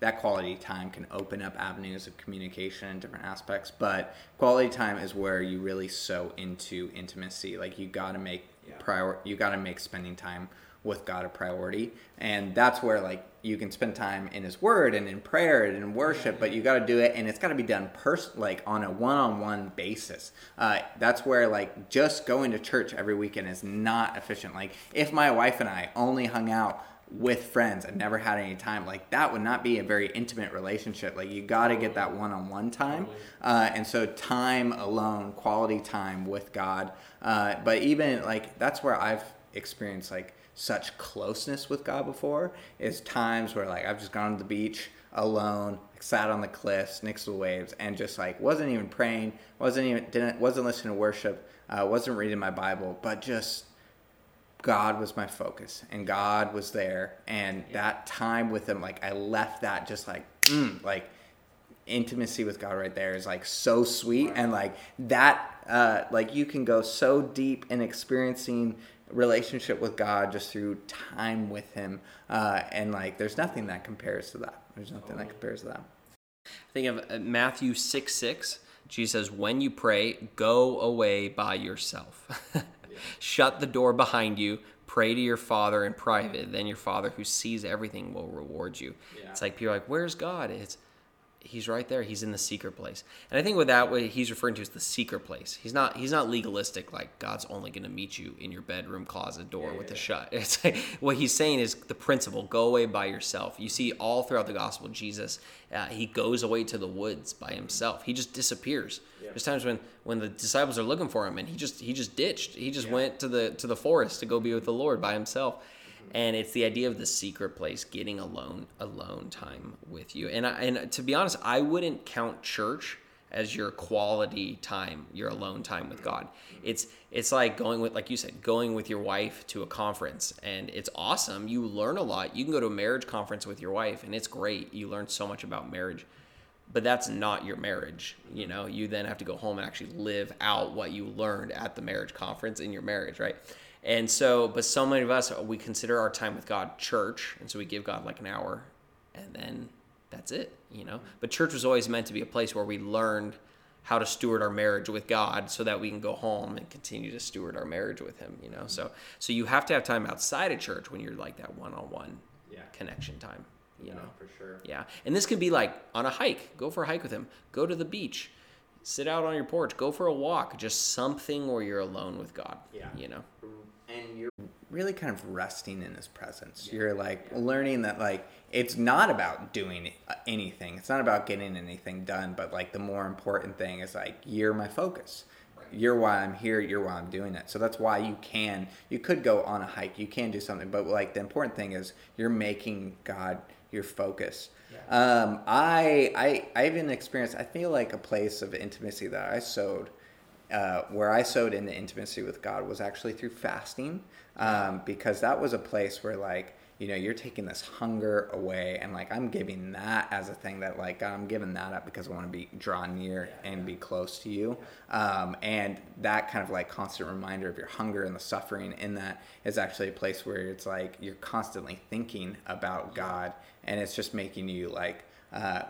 that quality time can open up avenues of communication and different aspects but quality time is where you really sow into intimacy like you got to make yeah. prior you got to make spending time with God a priority and that's where like you can spend time in his word and in prayer and in worship but you got to do it and it's got to be done pers- like on a one-on-one basis. Uh, that's where like just going to church every weekend is not efficient. Like if my wife and i only hung out with friends and never had any time like that would not be a very intimate relationship. Like you got to get that one-on-one time. Uh, and so time alone quality time with god. Uh, but even like that's where i've experienced like such closeness with god before is times where like i've just gone to the beach alone sat on the cliffs next to the waves and just like wasn't even praying wasn't even didn't wasn't listening to worship uh, wasn't reading my bible but just God was my focus and God was there and yeah. that time with him like I left that just like mm, like intimacy with God right there is like so sweet and like that uh like you can go so deep in experiencing relationship with God just through time with him uh and like there's nothing that compares to that there's nothing that compares to that I think of uh, Matthew 6 6 Jesus says when you pray go away by yourself [LAUGHS] Shut the door behind you. Pray to your Father in private. Then your Father who sees everything will reward you. Yeah. It's like people are like, "Where's God?" It's He's right there. He's in the secret place. And I think with that, what he's referring to is the secret place. He's not he's not legalistic like God's only going to meet you in your bedroom closet door with a shut. [LAUGHS] It's like what he's saying is the principle: go away by yourself. You see all throughout the gospel, Jesus uh, he goes away to the woods by himself. He just disappears. There's times when when the disciples are looking for him, and he just he just ditched. He just went to the to the forest to go be with the Lord by himself and it's the idea of the secret place getting alone alone time with you. And I, and to be honest i wouldn't count church as your quality time your alone time with god. It's it's like going with like you said going with your wife to a conference and it's awesome. You learn a lot. You can go to a marriage conference with your wife and it's great. You learn so much about marriage but that's not your marriage you know? You then have to go home and actually live out what you learned at the marriage conference in your marriage right and so, but so many of us, we consider our time with God church. And so we give God like an hour and then that's it, you know? But church was always meant to be a place where we learned how to steward our marriage with God so that we can go home and continue to steward our marriage with him, you know? So, so you have to have time outside of church when you're like that one-on-one Yeah. connection time, you Yeah, know? for sure. Yeah. And this could be like on a hike. Go for a hike with him. Go to the beach. Sit out on your porch. Go for a walk. Just something where you're alone with God. Yeah. You know? Mm-hmm. Really kind of resting in his presence. You're like learning that like it's not about doing uh, anything. It's not about getting anything done but like the more important thing is like you're my focus. You're why i'm here you're why i'm doing it. So that's why you can you could go on a hike you can do something but like the important thing is you're making god your focus. Um, I, I i even experienced i feel like a place of intimacy that i sowed uh, where I sowed into intimacy with God was actually through fasting, um, because that was a place where like you know you're taking this hunger away, and like I'm giving that as a thing that like God, I'm giving that up because I want to be drawn near and be close to you, um, and that kind of like constant reminder of your hunger and the suffering in that is actually a place where it's like you're constantly thinking about God, and it's just making you like. Uh,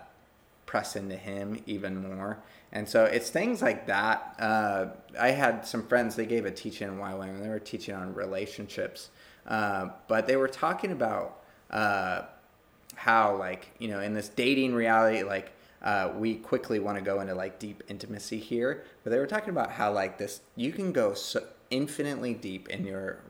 press into him even more. And so it's things like that. Uh, I had some friends, they gave a teaching in and they were teaching on relationships. Uh, but they were talking about uh, how, like, you know, in this dating reality, like, uh, we quickly want to go into like deep intimacy here, but they were talking about how like this you can go so infinitely deep in your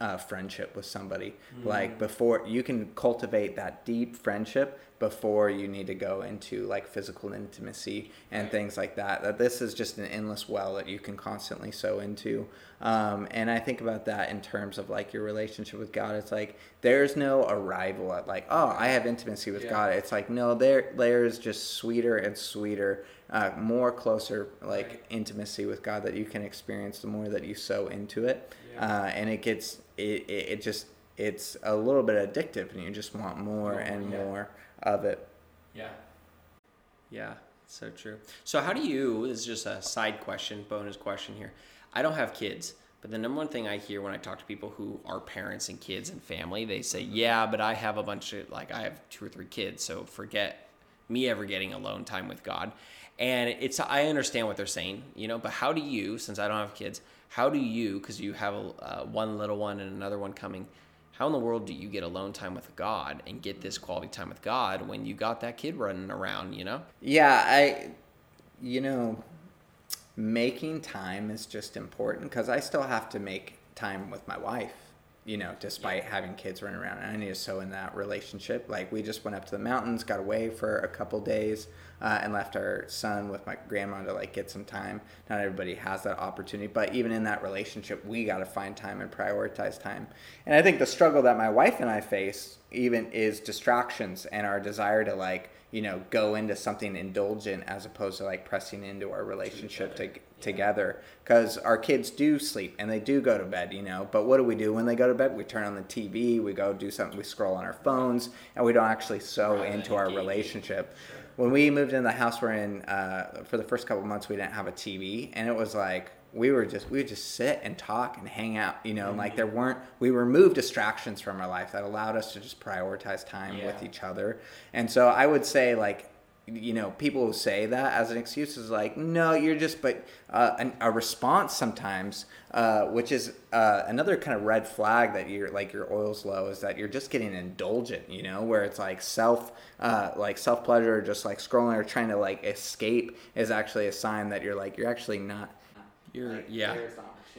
uh, friendship with somebody. Like before, you can cultivate that deep friendship before you need to go into like physical intimacy and things like that. That this is just an endless well that you can constantly sow into. Um, and I think about that in terms of like your relationship with God. It's like there's no arrival at like, oh, I have intimacy with Yeah. God. It's like no, there there's just sweeter and sweeter, uh, more closer like Right. intimacy with God that you can experience the more that you sow into it, Yeah. uh, and it gets it, it, it just it's a little bit addictive, and you just want more More, and yeah. more of it. Yeah. Yeah, so true. So how do you this is just a side question, bonus question here. I don't have kids, but the number one thing I hear when I talk to people who are parents and kids and family, they say, "Yeah, but I have a bunch of like I have two or three kids, so forget me ever getting alone time with God." And it's I understand what they're saying, you know, but how do you, since I don't have kids, how do you, because you have a, uh, one little one and another one coming, how in the world do you get alone time with God and get this quality time with God when you got that kid running around, you know? Yeah, I, you know, making time is just important because I still have to make time with my wife. You know, despite having kids running around, and I need to sow in that relationship. Like we just went up to the mountains, got away for a couple days, uh, and left our son with my grandma to like get some time. Not everybody has that opportunity, but even in that relationship, we got to find time and prioritize time. And I think the struggle that my wife and I face even is distractions and our desire to like you know go into something indulgent as opposed to like pressing into our relationship to, together because our kids do sleep and they do go to bed you know? But what do we do when they go to bed? We turn on the tv we go do something we scroll on our phones and we don't actually sow into our relationship. When we moved in the house we're in uh, for the first couple months we didn't have a tv and it was like we were just we would just sit and talk and hang out you know? Like there weren't we removed distractions from our life that allowed us to just prioritize time with each other. And so i would say like you know, people will say that as an excuse is like, no, you're just, but uh, an, a response sometimes, uh, which is uh, another kind of red flag that you're like your oil's low is that you're just getting indulgent, you know, where it's like self, uh, like self pleasure, or just like scrolling or trying to like escape is actually a sign that you're like you're actually not. You're like, yeah.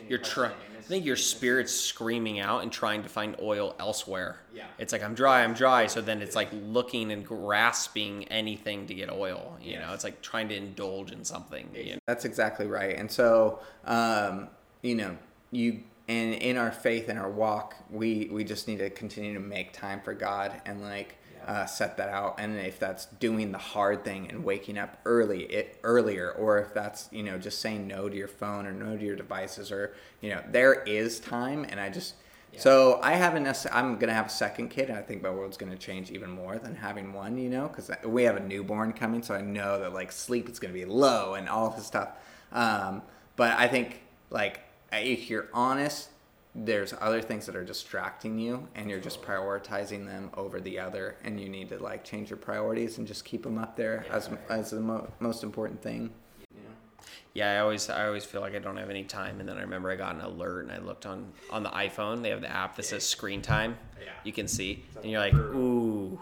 There's an opportunity You're trying. I think your spirit's screaming out and trying to find oil elsewhere. Yeah. It's like I'm dry, I'm dry. So then it's like looking and grasping anything to get oil. You know, it's like trying to indulge in something. You know? That's exactly right. And so, um, you know, you and in our faith and our walk, we we just need to continue to make time for God and like uh, set that out. And if that's doing the hard thing and waking up early, it earlier, or if that's you know just saying no to your phone or no to your devices, or you know, there is time. And I just so I haven't. necessarily I'm gonna have a second kid, and I think my world's gonna change even more than having one. You know, because we have a newborn coming, so I know that like sleep is gonna be low and all this stuff. Um, but I think like if you're honest, there's other things that are distracting you, and you're just prioritizing them over the other, and you need to like change your priorities and just keep them up there as as the mo- most important thing. Yeah, I always I always feel like I don't have any time, and then I remember I got an alert, and I looked on on the iPhone. They have the app that says screen time. Yeah. You can see, and you're like, ooh.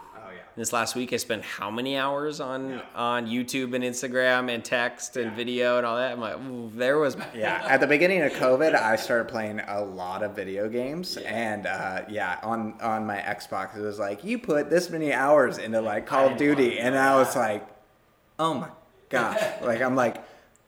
This last week, I spent how many hours on on YouTube and Instagram and text and video and all that. I'm like, ooh, there was [LAUGHS] Yeah, at the beginning of COVID, I started playing a lot of video games, and uh, yeah, on on my Xbox, it was like you put this many hours into like Call of Duty, and I was like, oh my gosh, like I'm like.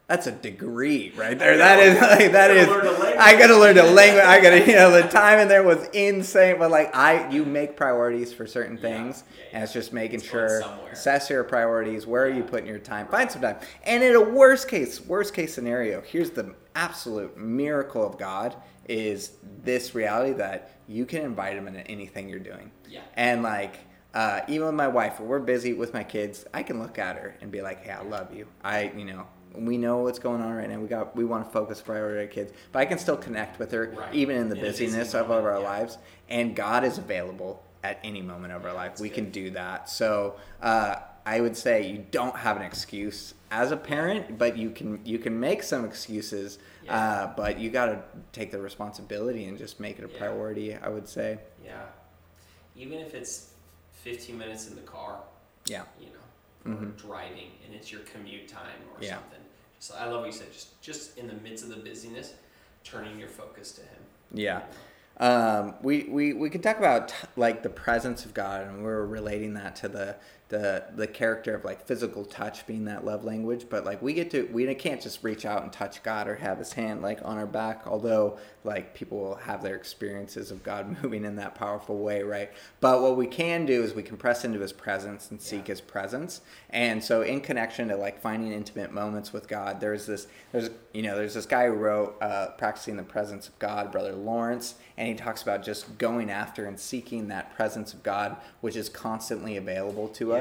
That's a degree right there. That is like that is. learn a language. I gotta learn a [LAUGHS] language. I gotta, you know, the time in there was insane. But like, I you make priorities for certain things, yeah, and it's just making going sure assess your priorities. Where are you putting your time? Find some time. And in a worst case, worst case scenario, here's the absolute miracle of God is this reality that you can invite him into anything you're doing. Yeah. And like, uh, even with my wife, when we're busy with my kids, I can look at her and be like, "Hey, I love you. I, you know." We know what's going on right now. We got we want to focus priority on our kids, but I can still connect with her Right. even in the In busyness of moment, our yeah. lives. And God is available at any moment of our life. We can do that. So uh, I would say you don't have an excuse as a parent, but you can you can make some excuses. Yeah. Uh, but you got to take the responsibility and just make it a Yeah. priority. I would say. yeah. Even if it's 15 minutes in the car, Yeah. you know, or driving, and it's your commute time or Mm-hmm. Yeah. something. So I love what you said. Just just in the midst of the busyness, turning your focus to Him. Yeah. Um, we, we, we could talk about like the presence of God, and we're relating that to the, the the character of like physical touch being that love language. But like we get to we can't just reach out and touch God or have His hand like on our back. Although like people will have their experiences of God [LAUGHS] moving in that powerful way, right? But what we can do is we can press into His presence and seek Yeah. His presence. And so in connection to like finding intimate moments with God, there's this there's you know there's this guy who wrote uh, practicing the presence of God, Brother Lawrence, and he talks about just going after and seeking that presence of God, which is constantly available to us.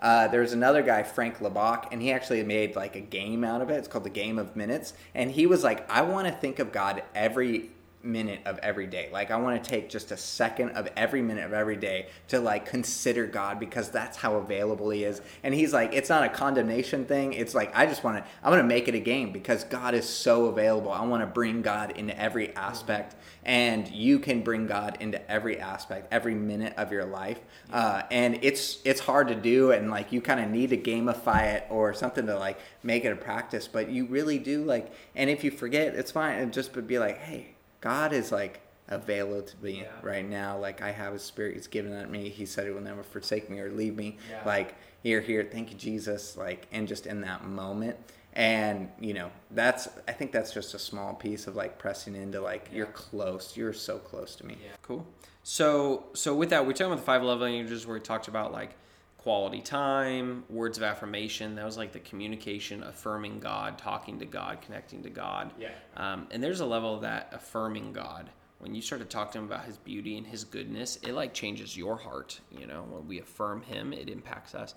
Uh, there's another guy, Frank Laubach, and he actually made like a game out of it. It's called the Game of Minutes, and he was like, I want to think of God every minute of every day. Like I want to take just a second of every minute of every day to like consider God because that's how available he is. And he's like it's not a condemnation thing. It's like I just want to I want to make it a game because God is so available. I want to bring God into every aspect and you can bring God into every aspect, every minute of your life. Uh, and it's it's hard to do and like you kind of need to gamify it or something to like make it a practice, but you really do like and if you forget, it's fine and just be like, "Hey, God is like available to me Yeah. right now. Like I have His Spirit. He's given that me. He said He will never forsake me or leave me. Yeah. Like you're here. Thank you, Jesus. Like and just in that moment. And you know that's I think that's just a small piece of like pressing into like you're close. You're so close to me. Yeah. Cool. So so with that, we're talking about the five love languages where we talked about like quality time, words of affirmation. That was like the communication, affirming God, talking to God, connecting to God. Yeah. Um, and there's a level of that affirming God. When you start to talk to him about his beauty and his goodness, it like changes your heart. You know, when we affirm him, it impacts us.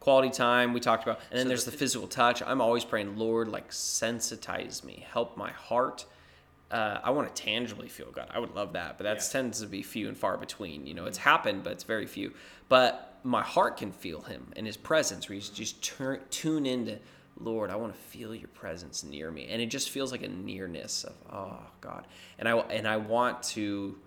Quality time we talked about, and then there's the physical touch. I'm always praying, Lord, like sensitize me, help my heart uh, I want to tangibly feel God. I would love that, but that tends to be few and far between. You know, it's happened, but it's very few. But my heart can feel him and his presence where he's just turn, tune into lord i want to feel your presence near me. And it just feels like a nearness of oh god. And i and i want to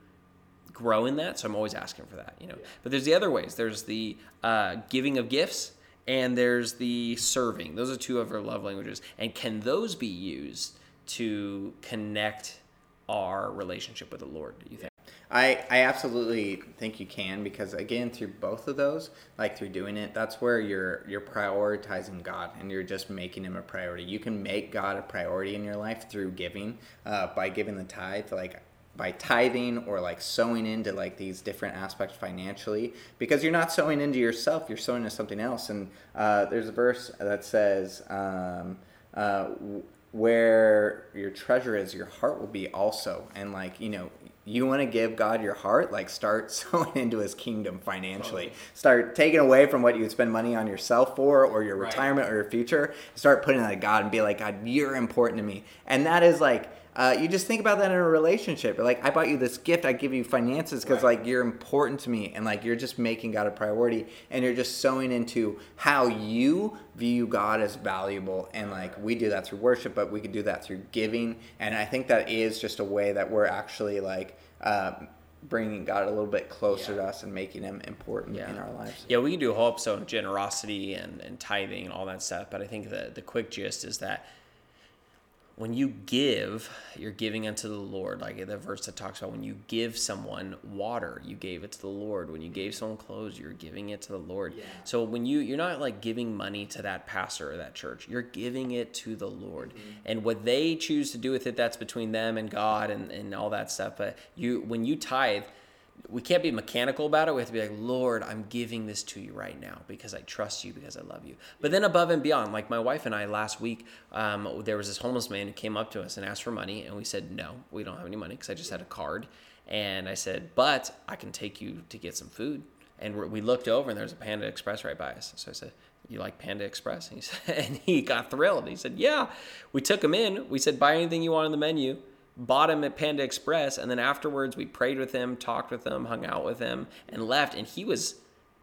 grow in that so i'm always asking for that you know? But there's the other ways. There's the uh, giving of gifts and there's the serving. Those are two of our love languages. And can those be used to connect our relationship with the lord do you think? I, I absolutely think you can because again through both of those like through doing it that's where you're you're prioritizing God and you're just making him a priority. You can make God a priority in your life through giving uh, by giving the tithe like by tithing or like sowing into like these different aspects financially. Because you're not sowing into yourself you're sowing into something else. And uh, there's a verse that says um, uh, where your treasure is your heart will be also and like you know you want to give God your heart, like start [LAUGHS] sowing into his kingdom financially. Totally. Start taking away from what you would spend money on yourself for or your right. retirement or your future. Start putting that to God and be like, God, you're important to me. And that is like uh, you just think about that in a relationship. Like, I bought you this gift, I give you finances because right. like you're important to me, and like you're just making God a priority, and you're just sowing into how you view God as valuable. And like we do that through worship, but we could do that through giving. And I think that is just a way that we're actually like. Uh, bringing God a little bit closer yeah. to us and making Him important yeah. in our lives. Yeah, we can do a whole episode on generosity and, and tithing and all that stuff, but I think the, the quick gist is that when you give, you're giving unto the Lord. Like the verse that talks about when you give someone water, you gave it to the Lord. When you gave someone clothes, you're giving it to the Lord. Yeah. So when you you're not like giving money to that pastor or that church, you're giving it to the Lord. Mm-hmm. And what they choose to do with it, that's between them and God and, and all that stuff. But you when you tithe, we can't be mechanical about it. We have to be like, Lord, I'm giving this to you right now because I trust you, because I love you. But then above and beyond, like my wife and I last week, um, there was this homeless man who came up to us and asked for money, and we said, No, we don't have any money because I just had a card. And I said, But I can take you to get some food. And we looked over, and there's a Panda Express right by us. So I said, you like Panda Express? And he said, and he got thrilled. He said, yeah. We took him in. We said, buy anything you want on the menu bought him at Panda Express, and then afterwards we prayed with him, talked with him, hung out with him, and left. And he was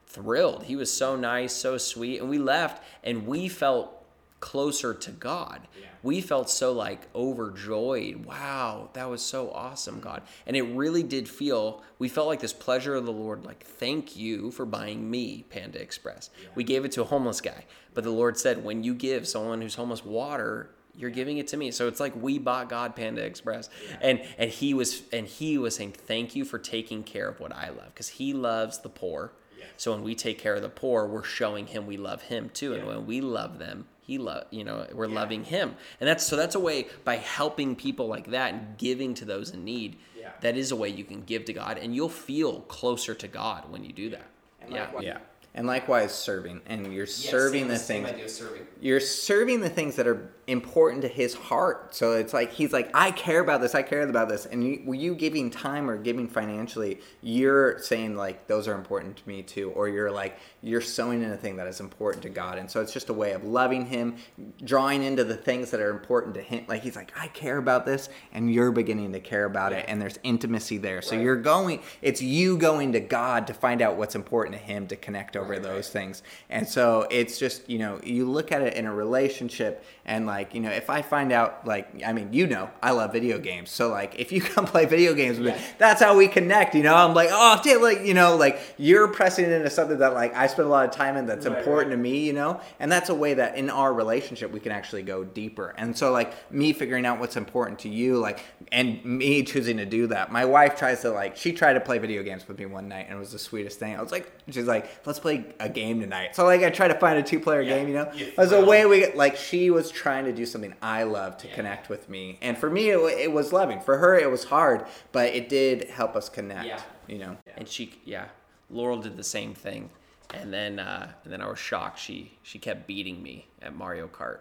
thrilled. He was so nice, so sweet. And we left, and we felt closer to God. Yeah. We felt so like overjoyed. Wow, that was so awesome, God. And it really did feel, we felt like this pleasure of the Lord, like, thank you for buying me Panda Express. Yeah. We gave it to a homeless guy. But the Lord said, when you give someone who's homeless water, you're giving it to me. So it's like we bought god panda express. Yeah. and and he was and he was saying thank you for taking care of what i love. Because he loves the poor. So when we take care of the poor we're showing him we love him too. Yeah. and when we love them he love you know we're yeah. loving him. And that's so that's a way by helping people like that and giving to those in need that is a way you can give to god. And you'll feel closer to god when you do that. Yeah. yeah. And likewise serving. And you're yes, serving the things serving. you're serving the things that are important to his heart. So it's like he's like i care about this. I care about this. And you, were you giving time or giving financially you're saying like those are important to me too or you're like you're sowing in a thing that is important to god. And so it's just a way of loving him drawing into the things that are important to him. Like he's like i care about this and you're beginning to care about it and there's intimacy there. So right. you're going it's you going to god to find out what's important to him to connect over right, those right. things. And so it's just you know you look at it in a relationship and like, you know, if I find out, like, I mean, you know, I love video games. So, like, if you [LAUGHS] come play video games with me, that's how we connect, you know? I'm like, oh, dude, like, you know, like, you're pressing into something that, like, I spend a lot of time in that's right, important right. to me, you know? And that's a way that in our relationship, we can actually go deeper. And so, like, me figuring out what's important to you, like, and me choosing to do that. My wife tries to, like, she tried to play video games with me one night, and it was the sweetest thing. I was like, she's like, let's play a game tonight. So, like, I try to find a two player yeah. game, you know? As a way we, like, she was trying to do something I love to yeah. connect with me. And for me, it, it, was loving. For her, it was hard, but it did help us connect. Yeah. You know. And she, yeah, Laurel did the same thing, and then uh, and then I was shocked. She she kept beating me at Mario Kart.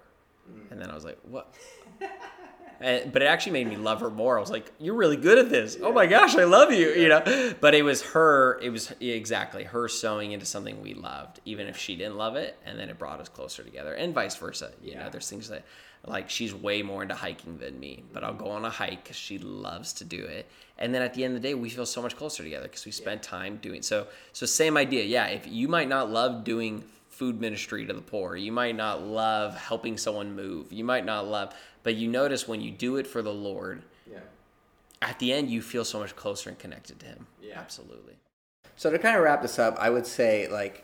And then I was like, what? [LAUGHS] And, but it actually made me love her more. I was like, "You're really good at this. Oh my gosh, I love you." You know. But it was her. It was exactly her sowing into something we loved, even if she didn't love it, and then it brought us closer together, and vice versa. You Yeah. know, there's things that like she's way more into hiking than me, but I'll go on a hike because she loves to do it, and then at the end of the day, we feel so much closer together because we spent time doing. So, so same idea. Yeah, if you might not love doing food ministry to the poor. You might not love helping someone move. You might not love, but you notice when you do it for the Lord, Yeah. at the end you feel so much closer and connected to Him. Yeah. Absolutely. So to kind of wrap this up, I would say like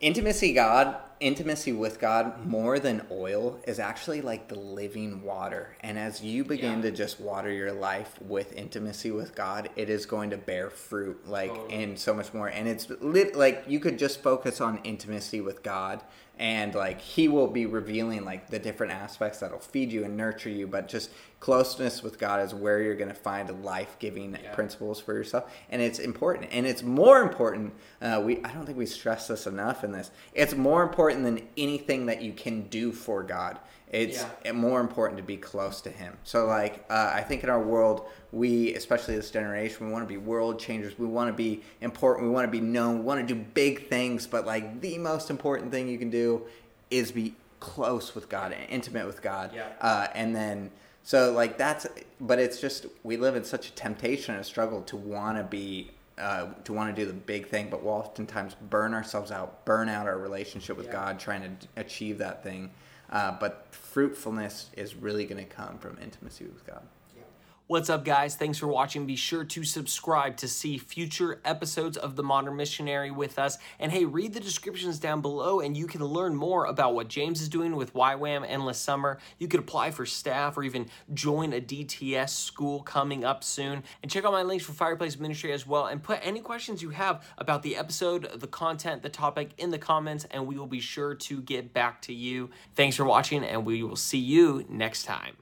intimacy God, intimacy with God more than oil is actually like the living water. And as you begin Yeah. to just water your life with intimacy with God, it is going to bear fruit like Totally. and so much more. And it's lit like you could just focus on intimacy with God and like he will be revealing like the different aspects that'll feed you and nurture you, but just closeness with God is where you're going to find life-giving Yeah. principles for yourself and it's important and it's more important uh, we i don't think we stress this enough in this it's more important than anything that you can do for god. It's Yeah. more important to be close to him. So like uh, i think in our world we especially this generation we want to be world changers. We want to be important. We want to be known. We want to do big things but like the most important thing you can do is be close with god and intimate with god. Yeah. uh, and then so like that's but it's just we live in such a temptation and a struggle to want to be uh, to want to do the big thing but we'll oftentimes burn ourselves out burn out our relationship with Yeah. god trying to achieve that thing uh, but fruitfulness is really going to come from intimacy with god What's up, guys? Thanks for watching. Be sure to subscribe to see future episodes of The Modern Missionary with us. And hey, read the descriptions down below and you can learn more about what James is doing with YWAM Endless Summer. You could apply for staff or even join a DTS school coming up soon. And check out my links for Fireplace Ministry as well. And put any questions you have about the episode, the content, the topic in the comments, and we will be sure to get back to you. Thanks for watching, and we will see you next time.